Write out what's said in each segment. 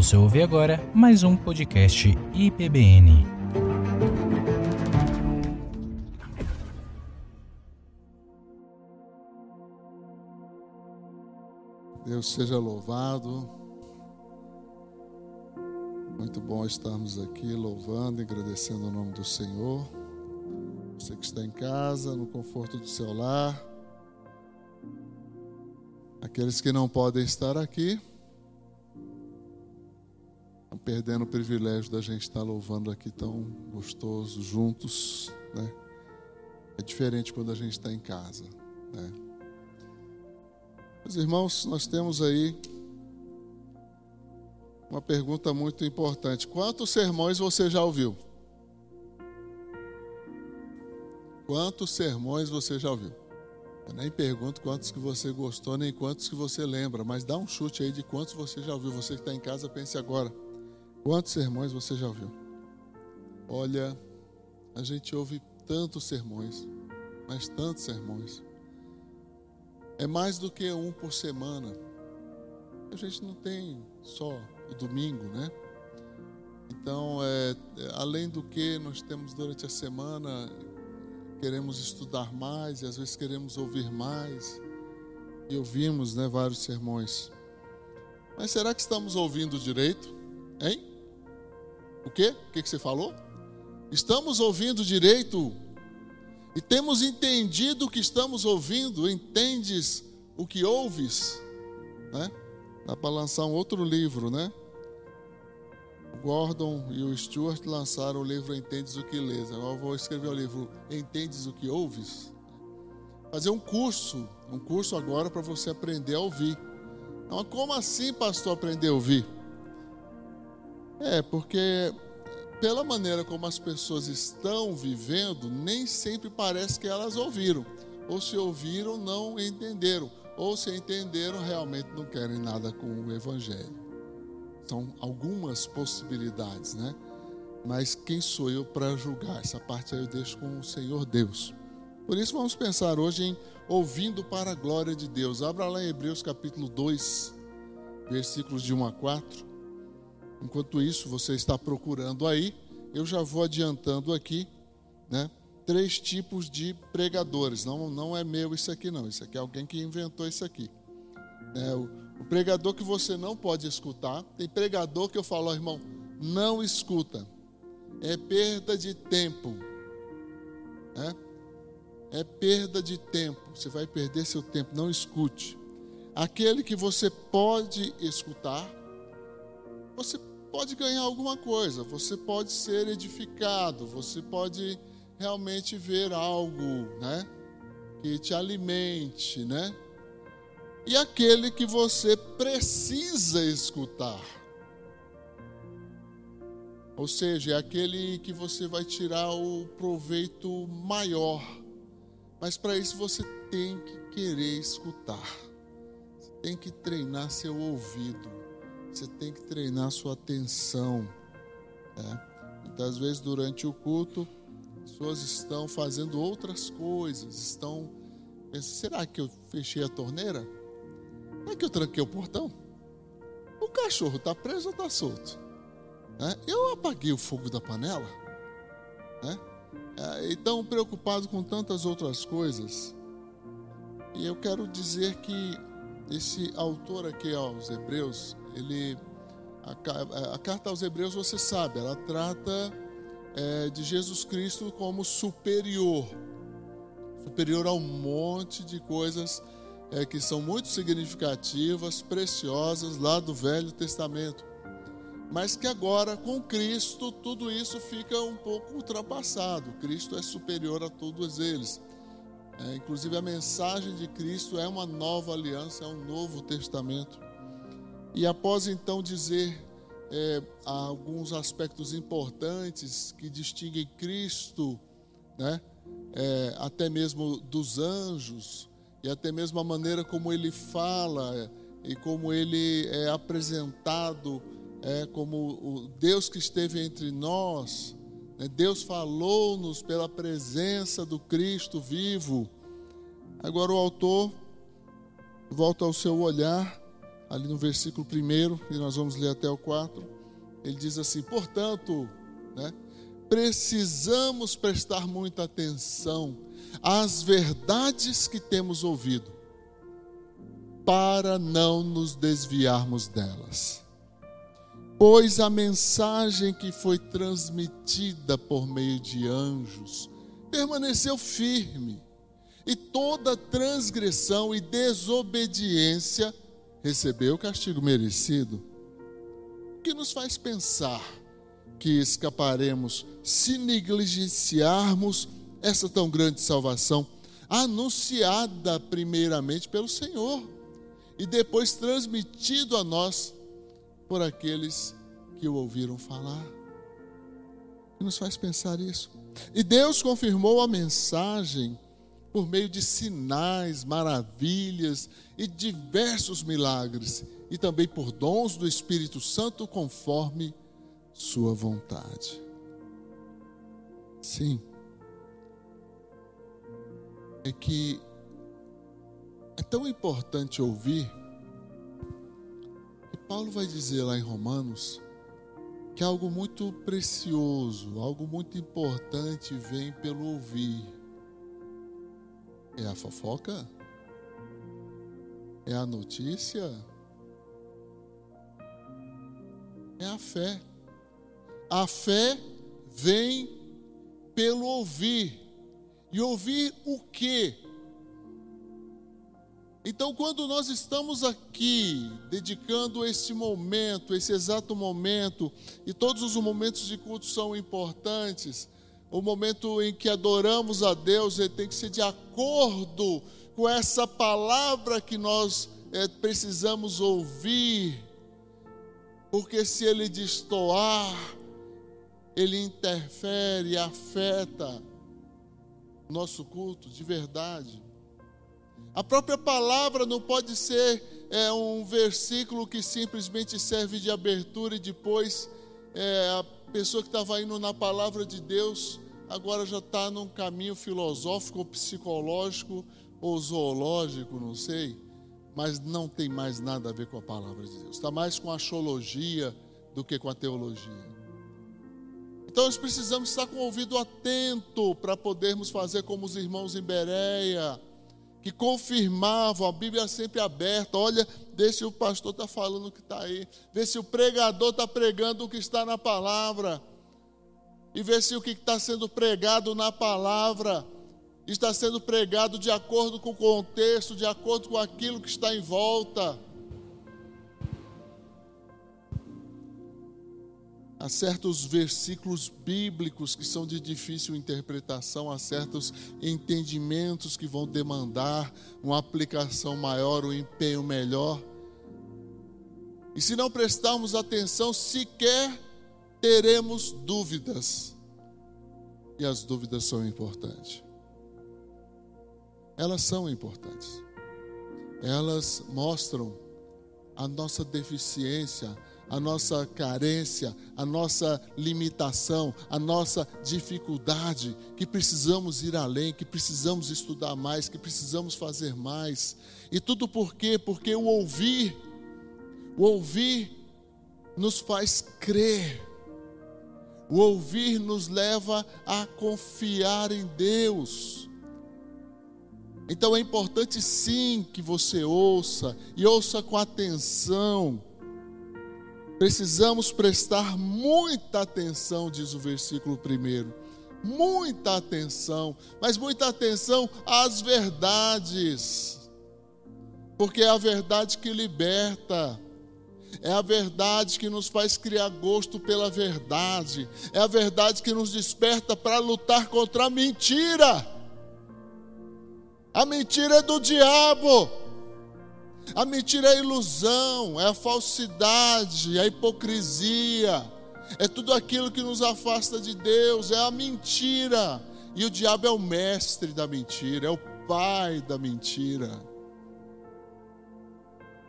Você ouve agora mais um podcast IPBN. Deus seja louvado. Muito bom estarmos aqui louvando e agradecendo o nome do Senhor. Você que está em casa, no conforto do seu lar. Aqueles que não podem estar aqui, perdendo o privilégio da gente estar louvando aqui tão gostoso, juntos, né? É diferente quando a gente está em casa, né? Meus irmãos, nós temos aí uma pergunta muito importante. Quantos sermões você já ouviu? Quantos sermões você já ouviu? Eu nem pergunto quantos que você gostou, nem quantos que você lembra, mas dá um chute aí de quantos você já ouviu. Você que está em casa, pense agora. Quantos sermões você já ouviu? Olha, a gente ouve tantos sermões, mas tantos sermões. É mais do que um por semana. A gente não tem só o domingo, né? Então, é, além do que nós temos durante a semana, queremos estudar mais e às vezes queremos ouvir mais. E ouvimos né, vários sermões. Mas será que estamos ouvindo direito? Hein? O quê? O que você falou? Estamos ouvindo direito e temos entendido o que estamos ouvindo, entendes o que ouves, né? Dá para lançar um outro livro, né? O Gordon e o Stuart lançaram o livro Entendes o que lês. Agora eu vou escrever o livro Entendes o que ouves. Fazer um curso, um curso agora para você aprender a ouvir. Então, como assim, pastor, aprender a ouvir? É, porque pela maneira como as pessoas estão vivendo, nem sempre parece que elas ouviram. Ou se ouviram, não entenderam. Ou se entenderam, realmente não querem nada com o Evangelho. São algumas possibilidades, né? Mas quem sou eu para julgar? Essa parte aí eu deixo com o Senhor Deus. Por isso vamos pensar hoje em ouvindo para a glória de Deus. Abra lá em Hebreus capítulo 2, versículos de 1 a 4. Enquanto isso, você está procurando aí, eu já vou adiantando aqui, né? Três tipos de pregadores. Não, não é meu isso aqui, não. Isso aqui é alguém que inventou isso aqui. É, o, o pregador que você não pode escutar. Tem pregador que eu falo, irmão, não escuta. É perda de tempo. Né? É perda de tempo. Você vai perder seu tempo. Não escute. Aquele que você pode escutar, você pode ganhar alguma coisa, você pode ser edificado, você pode realmente ver algo, né, que te alimente, né? E aquele que você precisa escutar. Ou seja, é aquele que você vai tirar o proveito maior. Mas para isso você tem que querer escutar. Você tem que treinar seu ouvido. Você tem que treinar sua atenção. Né? Muitas vezes durante o culto, pessoas estão fazendo outras coisas, estão pensando, será que eu fechei a torneira? Será que eu tranquei o portão? O cachorro está preso ou está solto? Né? Eu apaguei o fogo da panela? Né? É, então, preocupado com tantas outras coisas. E eu quero dizer que esse autor aqui aos Hebreus, ele a, a, carta aos Hebreus, você sabe, ela trata é, de Jesus Cristo como superior, superior a um monte de coisas é, que são muito significativas, preciosas lá do Velho Testamento, mas que agora com Cristo tudo isso fica um pouco ultrapassado. Cristo é superior a todos eles. É, inclusive a mensagem de Cristo é uma nova aliança, é um novo testamento. E após então dizer é, alguns aspectos importantes que distinguem Cristo, né, é, até mesmo dos anjos, e até mesmo a maneira como ele fala e como ele é apresentado é, como o Deus que esteve entre nós, né? Deus falou-nos pela presença do Cristo vivo. Agora o autor volta ao seu olhar ali no versículo 1, e nós vamos ler até o 4, ele diz assim: portanto, né, precisamos prestar muita atenção às verdades que temos ouvido, para não nos desviarmos delas. Pois a mensagem que foi transmitida por meio de anjos permaneceu firme, e toda transgressão e desobediência recebeu o castigo merecido. O que nos faz pensar que escaparemos se negligenciarmos essa tão grande salvação, anunciada primeiramente pelo Senhor e depois transmitido a nós por aqueles que o ouviram falar. E nos faz pensar isso. E Deus confirmou a mensagem por meio de sinais, maravilhas e diversos milagres, e também por dons do Espírito Santo conforme sua vontade. Sim. É que é tão importante ouvir que Paulo vai dizer lá em Romanos que algo muito precioso, algo muito importante vem pelo ouvir. É a fofoca? É a notícia? É a fé. A fé vem pelo ouvir. E ouvir o quê? Então, quando nós estamos aqui, dedicando esse momento, esse exato momento, e todos os momentos de culto são importantes, o momento em que adoramos a Deus, ele tem que ser de acordo com essa palavra que nós é, precisamos ouvir, porque se ele destoar, ele interfere, afeta nosso culto de verdade. A própria palavra não pode ser é, um versículo que simplesmente serve de abertura e depois é, pessoa que estava indo na palavra de Deus agora já está num caminho filosófico, ou psicológico ou zoológico, não sei, mas não tem mais nada a ver com a palavra de Deus. Está mais com a axologia do que com a teologia. Então nós precisamos estar com o ouvido atento para podermos fazer como os irmãos em Bereia, que confirmavam, a Bíblia sempre aberta. Olha, vê se o pastor está falando o que está aí, vê se o pregador está pregando o que está na palavra, e vê se o que está sendo pregado na palavra está sendo pregado de acordo com o contexto, de acordo com aquilo que está em volta. Há certos versículos bíblicos que são de difícil interpretação, há certos entendimentos que vão demandar uma aplicação maior, um empenho melhor. E se não prestarmos atenção, sequer teremos dúvidas. E as dúvidas são importantes. Elas são importantes. Elas mostram a nossa deficiência, a nossa carência, a nossa limitação, a nossa dificuldade, que precisamos ir além, que precisamos estudar mais, que precisamos fazer mais. E tudo por quê? Porque o ouvir, o ouvir nos faz crer. O ouvir nos leva a confiar em Deus. Então é importante sim que você ouça e ouça com atenção Precisamos prestar muita atenção, diz o versículo primeiro. Muita atenção, mas muita atenção às verdades, porque é a verdade que liberta, é a verdade que nos faz criar gosto pela verdade, é a verdade que nos desperta para lutar contra a mentira. A mentira é do diabo. A mentira é a ilusão, é a falsidade, é a hipocrisia, é tudo aquilo que nos afasta de Deus, é a mentira. E o diabo é o mestre da mentira, é o pai da mentira.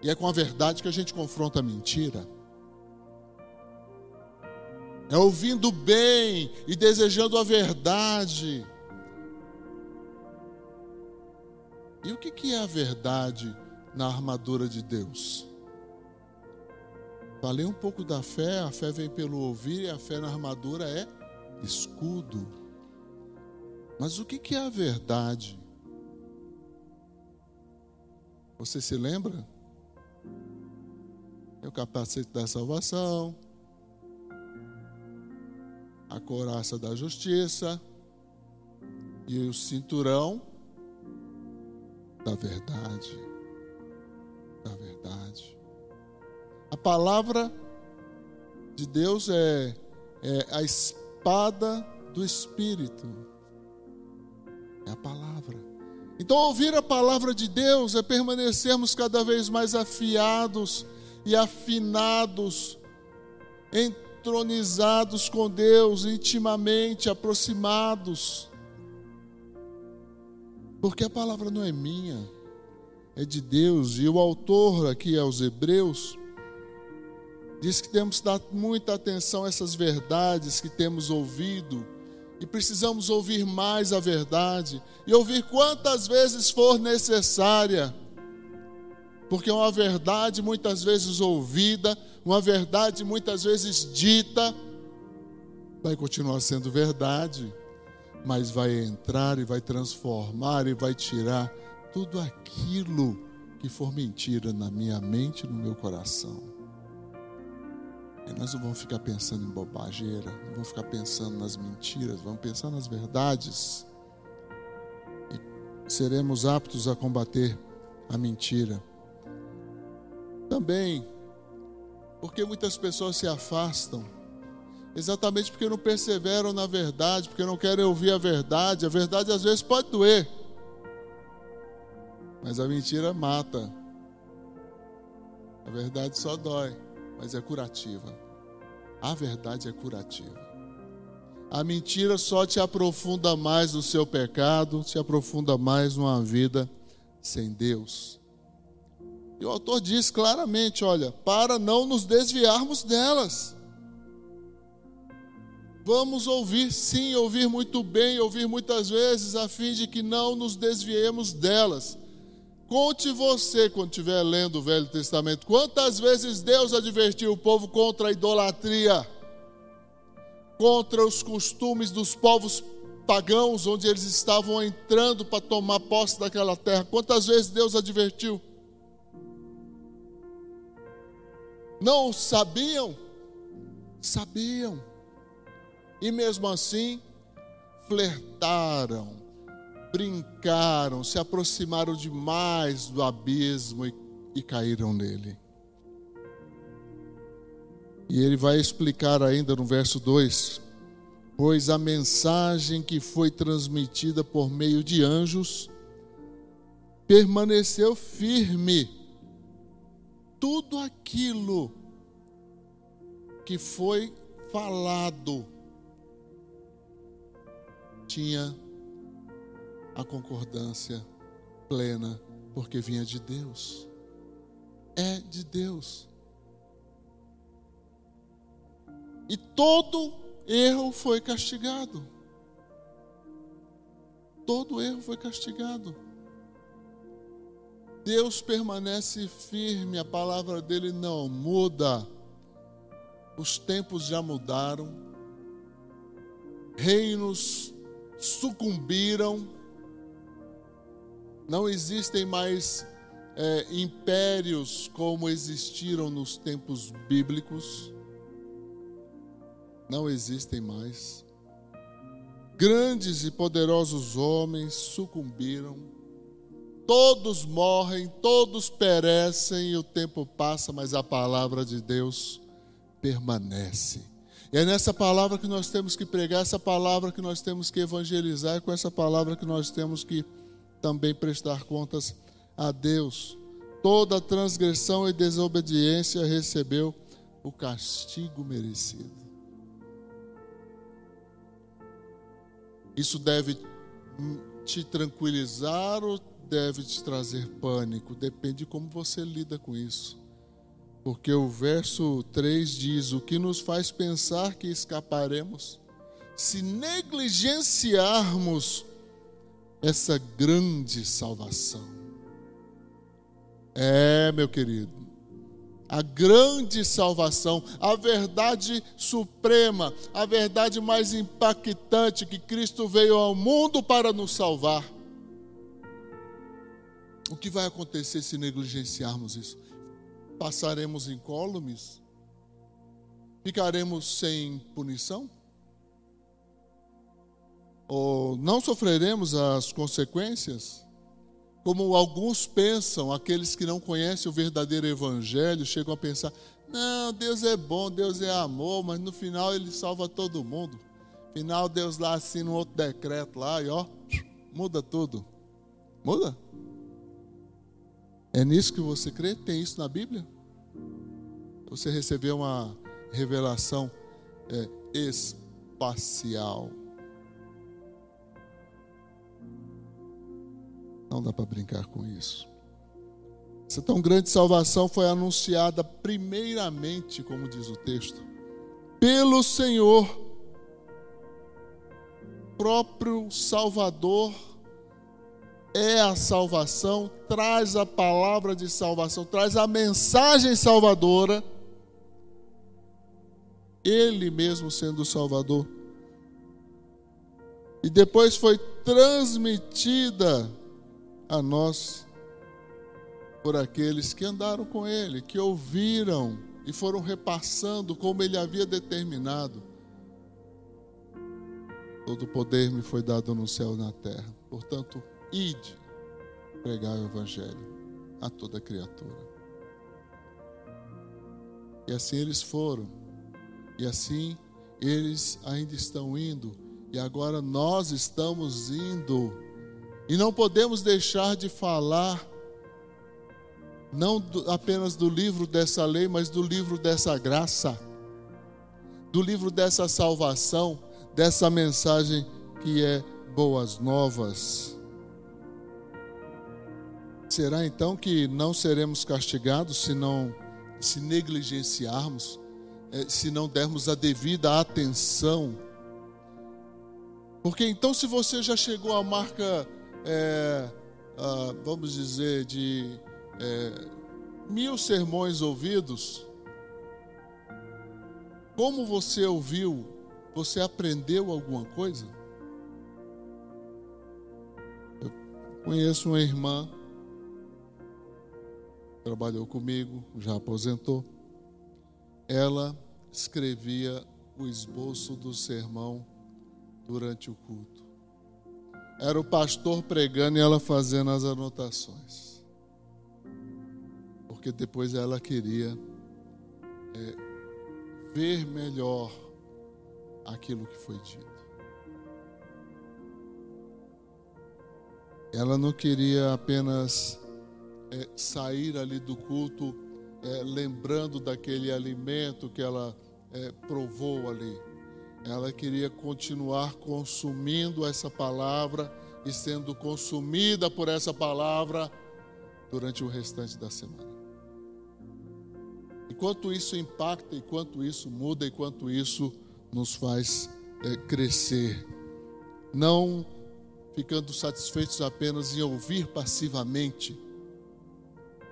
E é com a verdade que a gente confronta a mentira. É ouvindo bem e desejando a verdade. E o que é a verdade? Na armadura de Deus. Falei um pouco da fé, a fé vem pelo ouvir e a fé na armadura é escudo. Mas o que é a verdade? Você se lembra? É o capacete da salvação, a coraça da justiça e o cinturão da verdade. A palavra de Deus é, é a espada do Espírito. É a palavra. Então, ouvir a palavra de Deus é permanecermos cada vez mais afiados e afinados, entronizados com Deus, intimamente aproximados. Porque a palavra não é minha, é de Deus. E o autor aqui aos Hebreus diz que temos que dar muita atenção a essas verdades que temos ouvido e precisamos ouvir mais a verdade e ouvir quantas vezes for necessária. Porque uma verdade muitas vezes ouvida, uma verdade muitas vezes dita, vai continuar sendo verdade mas vai entrar e vai transformar e vai tirar tudo aquilo que for mentira na minha mente e no meu coração. E nós não vamos ficar pensando em bobageira, não vamos ficar pensando nas mentiras, vamos pensar nas verdades. E seremos aptos a combater a mentira. Também, porque muitas pessoas se afastam Exatamente porque não perseveram na verdade, porque não querem ouvir a verdade. A verdade às vezes pode doer, mas a mentira mata. A verdade só dói, mas é curativa. A verdade é curativa. A mentira só te aprofunda mais no seu pecado, te aprofunda mais numa vida sem Deus. E o autor diz claramente: olha, para não nos desviarmos delas. Vamos ouvir, sim, ouvir muito bem, ouvir muitas vezes, a fim de que não nos desviemos delas. Conte você, quando estiver lendo o Velho Testamento, quantas vezes Deus advertiu o povo contra a idolatria, contra os costumes dos povos pagãos, onde eles estavam entrando para tomar posse daquela terra. Quantas vezes Deus advertiu? Não sabiam? Sabiam e mesmo assim, flertaram, brincaram, se aproximaram demais do abismo e, e caíram nele. E ele vai explicar ainda no verso 2: Pois a mensagem que foi transmitida por meio de anjos permaneceu firme. Tudo aquilo que foi falado tinha a concordância plena, porque vinha de Deus. É de Deus. E todo erro foi castigado. Todo erro foi castigado. Deus permanece firme, a palavra dele não muda. Os tempos já mudaram, reinos sucumbiram, não existem mais é, impérios como existiram nos tempos bíblicos, não existem mais. Grandes e poderosos homens sucumbiram, todos morrem, todos perecem e o tempo passa, mas a palavra de Deus permanece. E é nessa palavra que nós temos que pregar, essa palavra que nós temos que evangelizar, e com essa palavra que nós temos que também prestar contas a Deus. Toda transgressão e desobediência recebeu o castigo merecido. Isso deve te tranquilizar ou deve te trazer pânico? Depende de como você lida com isso. Porque o verso 3 diz: O que nos faz pensar que escaparemos se negligenciarmos essa grande salvação. É, meu querido, a grande salvação, a verdade suprema, a verdade mais impactante que Cristo veio ao mundo para nos salvar. O que vai acontecer se negligenciarmos isso? Passaremos incólumes? Ficaremos sem punição? Ou não sofreremos as consequências? Como alguns pensam, aqueles que não conhecem o verdadeiro Evangelho, chegam a pensar: não, Deus é bom, Deus é amor, mas no final ele salva todo mundo. Final, Deus lá assina um outro decreto lá e ó, muda tudo. Muda? É nisso que você crê? Tem isso na Bíblia? Você recebeu uma revelação é, espacial. Não dá para brincar com isso. Essa tão grande salvação foi anunciada primeiramente, como diz o texto, pelo Senhor, próprio Salvador é a salvação, traz a palavra de salvação, traz a mensagem salvadora. Ele mesmo sendo o Salvador. E depois foi transmitida a nós por aqueles que andaram com ele, que ouviram e foram repassando como ele havia determinado. Todo poder me foi dado no céu e na terra. Portanto, ide pregar o evangelho a toda criatura. E assim eles foram. E assim eles ainda estão indo. E agora nós estamos indo e não podemos deixar de falar, não apenas do livro dessa lei, mas do livro dessa graça, do livro dessa salvação, dessa mensagem que é boas novas. Será então que não seremos castigados se não se negligenciarmos, eh, se não dermos a devida atenção? Porque então, se você já chegou à marca é, ah, vamos dizer, de é, mil sermões ouvidos, como você ouviu, você aprendeu alguma coisa? Eu conheço uma irmã, trabalhou comigo, já aposentou. Ela escrevia o esboço do sermão durante o culto. Era o pastor pregando e ela fazendo as anotações. Porque depois ela queria é, ver melhor aquilo que foi dito. Ela não queria apenas é, sair ali do culto é, lembrando daquele alimento que ela é, provou ali ela queria continuar consumindo essa palavra e sendo consumida por essa palavra durante o restante da semana. Enquanto isso impacta, enquanto isso muda, enquanto isso nos faz é, crescer, não ficando satisfeitos apenas em ouvir passivamente.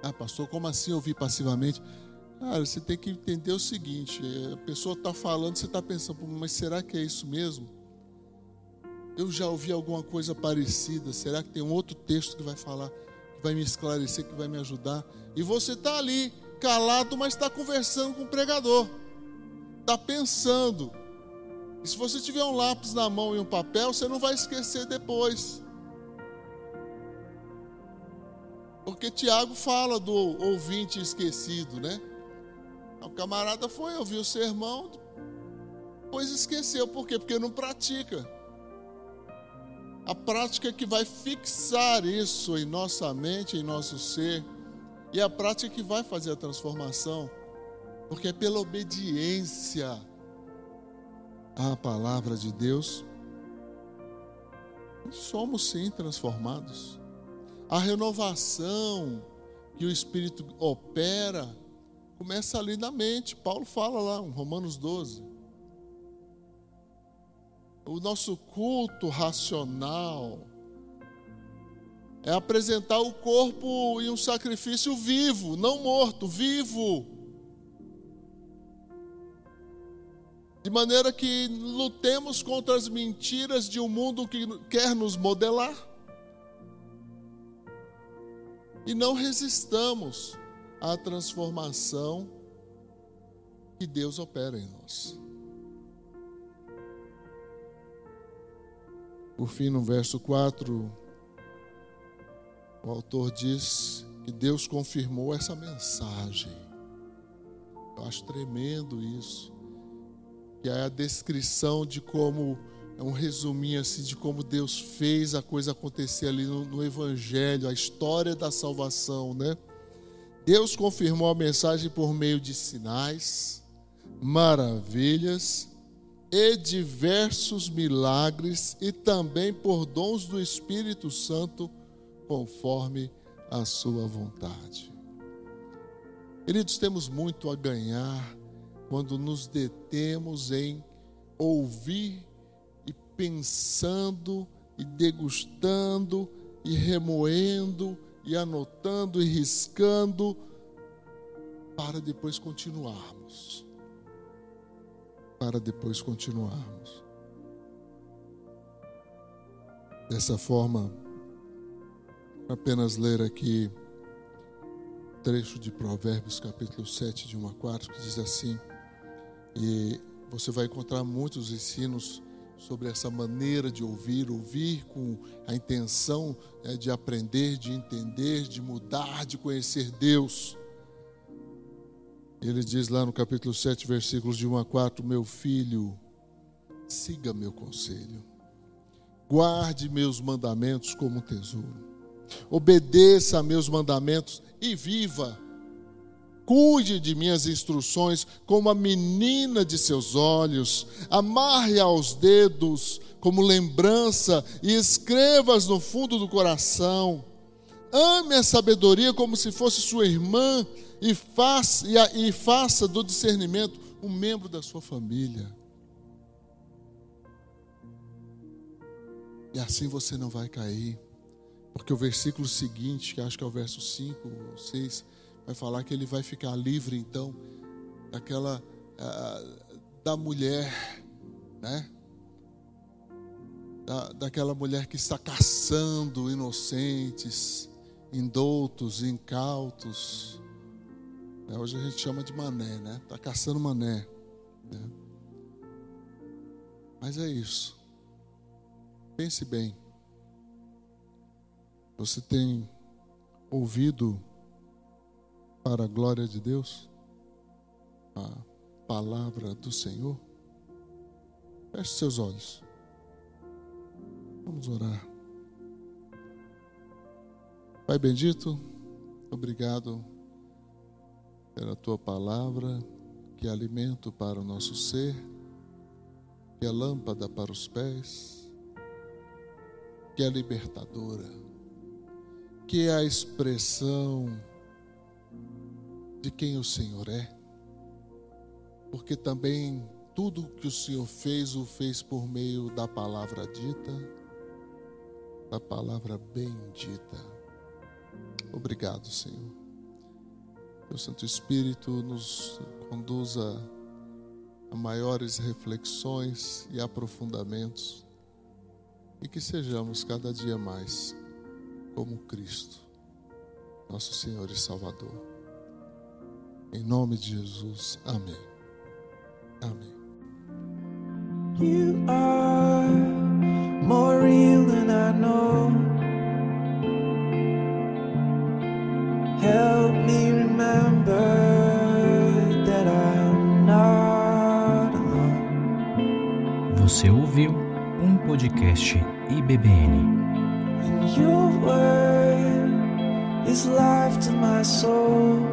Ah, pastor, como assim ouvir passivamente? Cara, você tem que entender o seguinte: a pessoa está falando, você está pensando, mas será que é isso mesmo? Eu já ouvi alguma coisa parecida. Será que tem um outro texto que vai falar, que vai me esclarecer, que vai me ajudar? E você está ali, calado, mas está conversando com o pregador, está pensando. E se você tiver um lápis na mão e um papel, você não vai esquecer depois. Porque Tiago fala do ouvinte esquecido, né? O camarada foi ouvir o sermão, depois esqueceu. Por quê? Porque não pratica. A prática que vai fixar isso em nossa mente, em nosso ser, e a prática que vai fazer a transformação, porque é pela obediência à palavra de Deus, somos sim transformados. A renovação que o Espírito opera Começa ali na mente. Paulo fala lá, Romanos 12. O nosso culto racional é apresentar o corpo e um sacrifício vivo, não morto, vivo. De maneira que lutemos contra as mentiras de um mundo que quer nos modelar. E não resistamos à transformação que Deus opera em nós. Por fim, no verso 4, o autor diz que Deus confirmou essa mensagem. Eu acho tremendo isso. Que é a descrição de como, é um resuminho assim de como Deus fez a coisa acontecer ali no, no Evangelho, a história da salvação, né? Deus confirmou a mensagem por meio de sinais, maravilhas e diversos milagres e também por dons do Espírito Santo, conforme a sua vontade. Queridos, temos muito a ganhar quando nos detemos em ouvir e pensando e degustando e remoendo e anotando e riscando para depois continuarmos para depois continuarmos. Dessa forma, apenas ler aqui trecho de Provérbios, capítulo 7, de 1 a 4, que diz assim, e você vai encontrar muitos ensinos sobre essa maneira de ouvir, ouvir com a intenção né, de aprender, de entender, de mudar, de conhecer Deus. Ele diz lá no capítulo 7, versículos de 1 a 4: Meu filho, siga meu conselho, guarde meus mandamentos como um tesouro, obedeça a meus mandamentos e viva. Cuide de minhas instruções como a menina de seus olhos, amarre aos dedos como lembrança e escrevas no fundo do coração. Ame a sabedoria como se fosse sua irmã e faça, e faça do discernimento um membro da sua família. E assim você não vai cair. Porque o versículo seguinte, que acho que é o verso 5 ou 6, vai falar que ele vai ficar livre então daquela uh, da mulher, né? Da, daquela mulher que está caçando inocentes, indoutos, incautos, é, hoje a gente chama de mané, né? Está caçando mané. Né? Mas é isso. Pense bem. Você tem ouvido para a glória de Deus a palavra do Senhor? Feche seus olhos. Vamos orar. Pai bendito, obrigado pela tua palavra, que é alimento para o nosso ser, que é lâmpada para os pés, que é libertadora, que é a expressão de quem o Senhor é, porque também tudo que o Senhor fez, o fez por meio da palavra dita, da palavra bendita. Obrigado, Senhor que o Santo Espírito nos conduza a maiores reflexões e aprofundamentos e que sejamos cada dia mais como Cristo, nosso Senhor e Salvador. Em nome de Jesus, amém. Amém. You are more real than I know. Help me Você ouviu um podcast IBBN. And your word is life to my soul.